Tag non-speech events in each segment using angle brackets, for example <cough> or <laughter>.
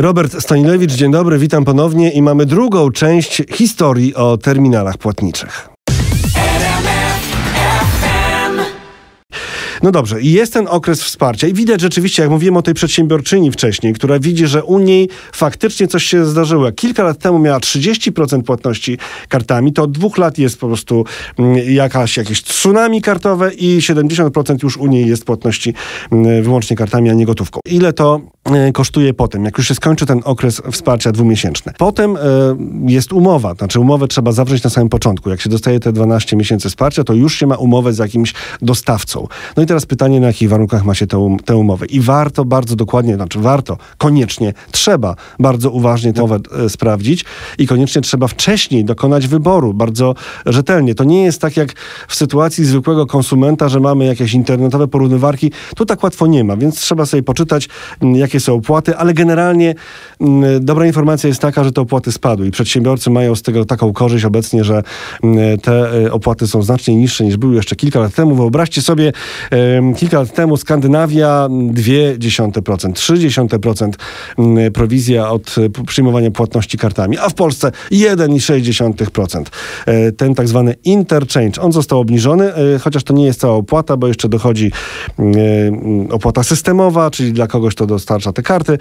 Robert Stanilewicz, dzień dobry, witam ponownie i mamy drugą część historii o terminalach płatniczych. No dobrze, i jest ten okres wsparcia i widać rzeczywiście, jak mówiłem o tej przedsiębiorczyni wcześniej, która widzi, że u niej faktycznie coś się zdarzyło. Kilka lat temu miała 30% płatności kartami, to od dwóch lat jest po prostu mm, jakaś, jakieś tsunami kartowe i 70% już u niej jest płatności mm, wyłącznie kartami, a nie gotówką. Ile to e, kosztuje potem, jak już się skończy ten okres wsparcia dwumiesięczny. Potem e, jest umowa, znaczy umowę trzeba zawrzeć na samym początku. Jak się dostaje te 12 miesięcy wsparcia, to już się ma umowę z jakimś dostawcą. No i teraz pytanie, na jakich warunkach ma się tę, um, tę umowę. I warto bardzo dokładnie, znaczy warto, koniecznie, trzeba bardzo uważnie tę umowę e, sprawdzić i koniecznie trzeba wcześniej dokonać wyboru, bardzo rzetelnie. To nie jest tak jak w sytuacji zwykłego konsumenta, że mamy jakieś internetowe porównywarki. Tu tak łatwo nie ma, więc trzeba sobie poczytać, m, jakie są opłaty, ale generalnie m, dobra informacja jest taka, że te opłaty spadły i przedsiębiorcy mają z tego taką korzyść obecnie, że m, te e, opłaty są znacznie niższe niż były jeszcze kilka lat temu. Wyobraźcie sobie, e, kilka lat temu Skandynawia 0,2%, 0,3% mm, prowizja od e, przyjmowania płatności kartami, a w Polsce 1,6%. E, ten tak zwany interchange, on został obniżony, e, chociaż to nie jest cała opłata, bo jeszcze dochodzi opłata systemowa, czyli dla kogoś, kto dostarcza te karty,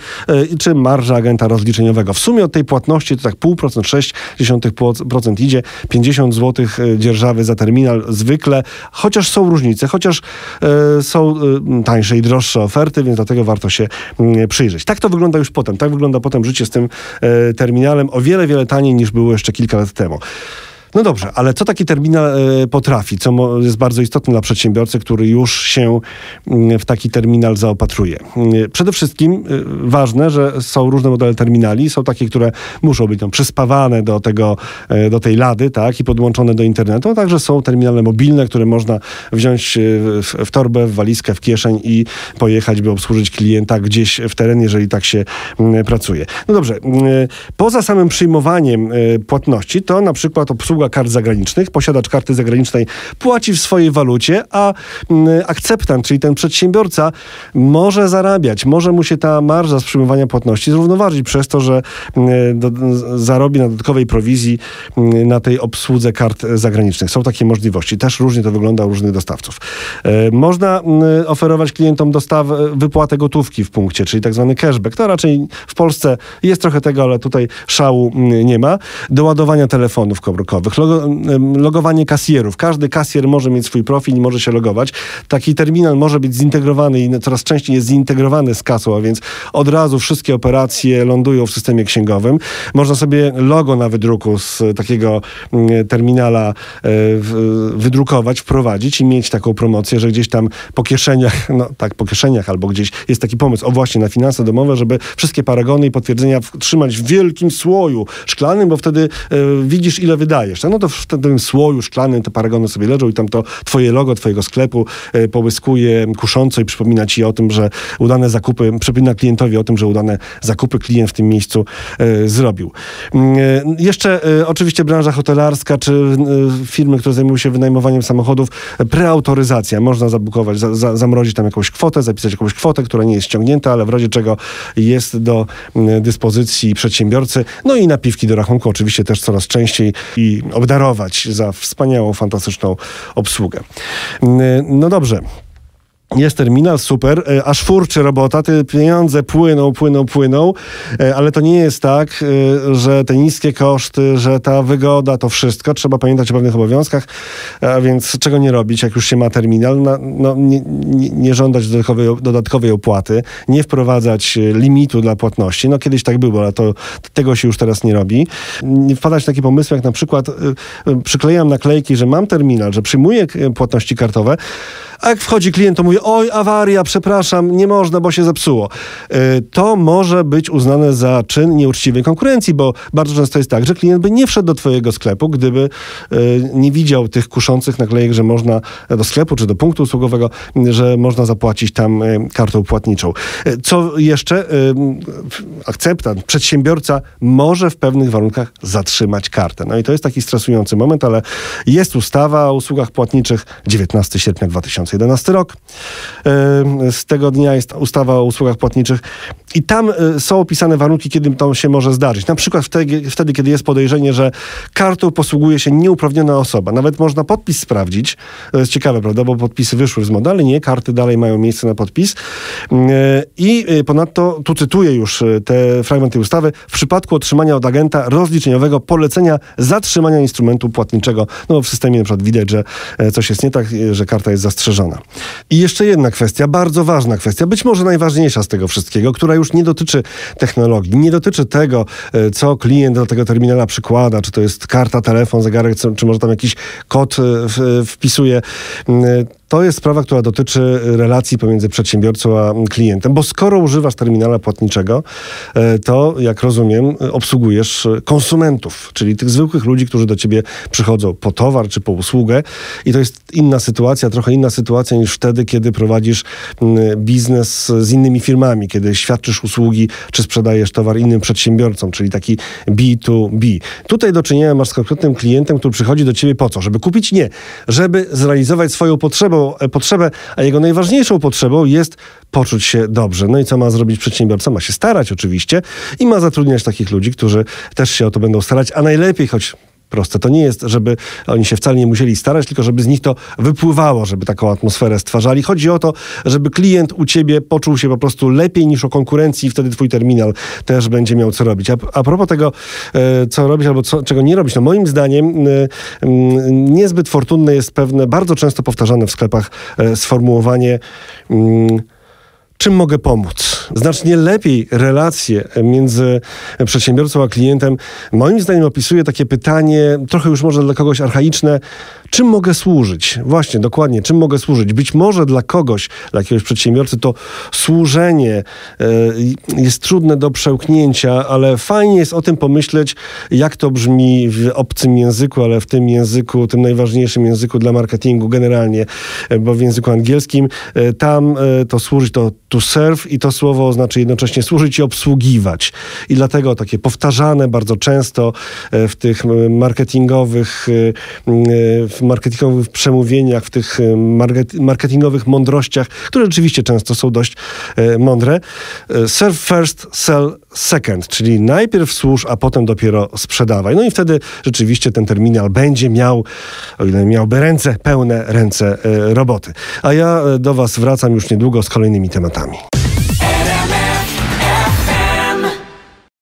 czy marża agenta rozliczeniowego. W sumie od tej płatności to tak 0,5%, 0,6% idzie, 50 zł dzierżawy za terminal zwykle, chociaż są różnice, chociaż są tańsze i droższe oferty, więc dlatego warto się przyjrzeć. Tak to wygląda już potem. Tak wygląda potem życie z tym e, terminalem o wiele, wiele taniej niż było jeszcze kilka lat temu. No dobrze, ale co taki terminal e, potrafi, co jest bardzo istotne dla przedsiębiorcy, który już się mm, w taki terminal zaopatruje? Mm, przede wszystkim e, ważne, że są różne modele terminali, są takie, które muszą być tam przyspawane do, tego, e, do tej lady tak, i podłączone do internetu, a także są terminale mobilne, które można wziąć w, w torbę, w walizkę, w kieszeń i pojechać, by obsłużyć klienta gdzieś w terenie, jeżeli tak się mm, pracuje. No dobrze, poza samym przyjmowaniem płatności, to na przykład obsługa obsługa kart zagranicznych. Posiadacz karty zagranicznej płaci w swojej walucie, a mm, akceptant, czyli ten przedsiębiorca, może zarabiać, może mu się ta marża z przyjmowania płatności zrównoważyć przez to, że mm, zarobi na dodatkowej prowizji mm, na tej obsłudze kart zagranicznych. Są takie możliwości. Też różnie to wygląda u różnych dostawców. E, można oferować klientom dostawę, wypłatę gotówki w punkcie, czyli tak zwany cashback. To raczej w Polsce jest trochę tego, ale tutaj szału nie ma. Doładowania telefonów komórkowych Logo, logowanie kasjerów. Każdy kasjer może mieć swój profil i może się logować. Taki terminal może być zintegrowany i coraz częściej jest zintegrowany z kasą, a więc od razu wszystkie operacje lądują w systemie księgowym. Można sobie logo na wydruku z takiego terminala e, wydrukować, wprowadzić i mieć taką promocję, że gdzieś tam po kieszeniach, <laughs> no tak, po kieszeniach albo gdzieś jest taki pomysł, o właśnie na finanse domowe, żeby wszystkie paragony i potwierdzenia trzymać w wielkim słoju szklanym, bo wtedy y, widzisz, ile wydajesz jeszcze, no to w tym słoju szklanym te paragony sobie leżą i tam to twoje logo twojego sklepu e, połyskuje kusząco i przypomina ci o tym, że udane zakupy, przypomina klientowi o tym, że udane zakupy klient w tym miejscu e, zrobił. Mm, e, jeszcze oczywiście branża hotelarska, czy firmy, które zajmują się wynajmowaniem samochodów, preautoryzacja. Można zabukować, za, za, zamrozić tam jakąś kwotę, zapisać jakąś kwotę, która nie jest ściągnięta, ale w razie czego jest do dyspozycji przedsiębiorcy. No i napiwki do rachunku oczywiście też coraz częściej i obdarować za wspaniałą, fantastyczną obsługę. No dobrze. Jest terminal, super, e, aż furczy robota, te pieniądze płyną, płyną, płyną, e, ale to nie jest tak, e, że te niskie koszty, że ta wygoda, to wszystko. Trzeba pamiętać o pewnych obowiązkach, a więc czego nie robić, jak już się ma terminal, no, nie, nie, nie, żądać dodatkowej, dodatkowej opłaty, nie wprowadzać limitu dla płatności. No kiedyś tak było, ale to tego się już teraz nie robi. Nie wpadać w takie pomysły, jak na przykład przyklejam naklejki, że mam terminal, że przyjmuję płatności kartowe, a jak wchodzi klient, to mówi, oj, awaria, przepraszam, nie można, bo się zepsuło. Y, to może być uznane za czyn nieuczciwej konkurencji, bo bardzo często jest tak, że klient by nie wszedł do twojego sklepu, gdyby y, nie widział tych kuszących naklejek, że można do sklepu czy do punktu usługowego, że można zapłacić tam y, kartą płatniczą. Co jeszcze? Akceptant, przedsiębiorca może w pewnych warunkach zatrzymać kartę. No i to jest taki stresujący moment, ale jest ustawa o usługach płatniczych 19 sierpnia 2011 rok. z tego dnia jest ustawa o usługach płatniczych i tam są opisane warunki, kiedy to się może zdarzyć. Na przykład wtedy, wtedy kiedy jest podejrzenie, że kartą posługuje się nieuprawniona osoba. Nawet można podpis sprawdzić. To jest ciekawe, prawda, bo podpisy wyszły z modeli, nie, karty dalej mają miejsce na podpis. I ponadto, tu cytuję już te fragmenty ustawy, w przypadku otrzymania od agenta rozliczeniowego polecenia zatrzymania instrumentu płatniczego, no w systemie na przykład widać, że coś jest nie tak, że karta jest zastrzeżona. I jeszcze jedna kwestia, bardzo ważna kwestia, być może najważniejsza z tego wszystkiego, która już nie dotyczy technologii, nie dotyczy tego, e, co klient do tego terminala przykłada, czy to jest karta, telefon, zegarek, czy może tam jakiś kod wpisuje. To jest sprawa, która dotyczy relacji pomiędzy przedsiębiorcą a klientem, bo skoro używasz terminala płatniczego, e, to jak rozumiem, obsługujesz konsumentów, czyli tych zwykłych ludzi, którzy do ciebie przychodzą po towar czy po usługę i to jest inna sytuacja, trochę inna sytuacja niż wtedy, kiedy prowadzisz biznes z innymi firmami, kiedy świadczysz usługi czy sprzedajesz towar innym przedsiębiorcom, czyli taki B2B. Tutaj do czynienia masz z konkretnym klientem, który przychodzi do ciebie po co? Żeby kupić? Nie. Żeby zrealizować swoją potrzebę E, potrzebę, a jego najważniejszą potrzebą jest poczuć się dobrze. No i co ma zrobić przedsiębiorca? Ma się starać oczywiście i ma zatrudniać takich ludzi, którzy też się o to będą starać, a najlepiej, choć proste. To nie jest, żeby oni się wcale nie musieli starać, tylko żeby z nich to wypływało, żeby taką atmosferę stwarzali. Chodzi o to, żeby klient u ciebie poczuł się po prostu lepiej niż o konkurencji i wtedy twój terminal też będzie miał co robić. A, a propos tego, e, co robić albo co, czego nie robić, no moim zdaniem e, niezbyt fortunne jest pewne, bardzo często powtarzane w sklepach e, sformułowanie mm, czym mogę pomóc. Znacznie lepiej relacje między przedsiębiorcą a klientem, moim zdaniem, opisuje takie pytanie, trochę już może dla kogoś archaiczne, czym mogę służyć? Właśnie, dokładnie, czym mogę służyć? Być może dla kogoś, dla jakiegoś przedsiębiorcy to służenie y, jest trudne do przełknięcia, ale fajnie jest o tym pomyśleć, jak to brzmi w obcym języku, ale w tym języku, tym najważniejszym języku dla marketingu generalnie, bo w języku angielskim y, tam to służyć to to serve i to słowo oznacza jednocześnie służyć i obsługiwać. I dlatego takie powtarzane bardzo często e, w tych marketingowych, e, w marketingowych przemówieniach, w tych marketingowych mądrościach, które rzeczywiście często są dość e, mądre. Serve first, sell second, czyli najpierw służ, a potem dopiero sprzedawaj. No i wtedy rzeczywiście ten terminal będzie miał, o ile miałby ręce, pełne ręce roboty. A ja do Was wracam już niedługo z kolejnymi tematami.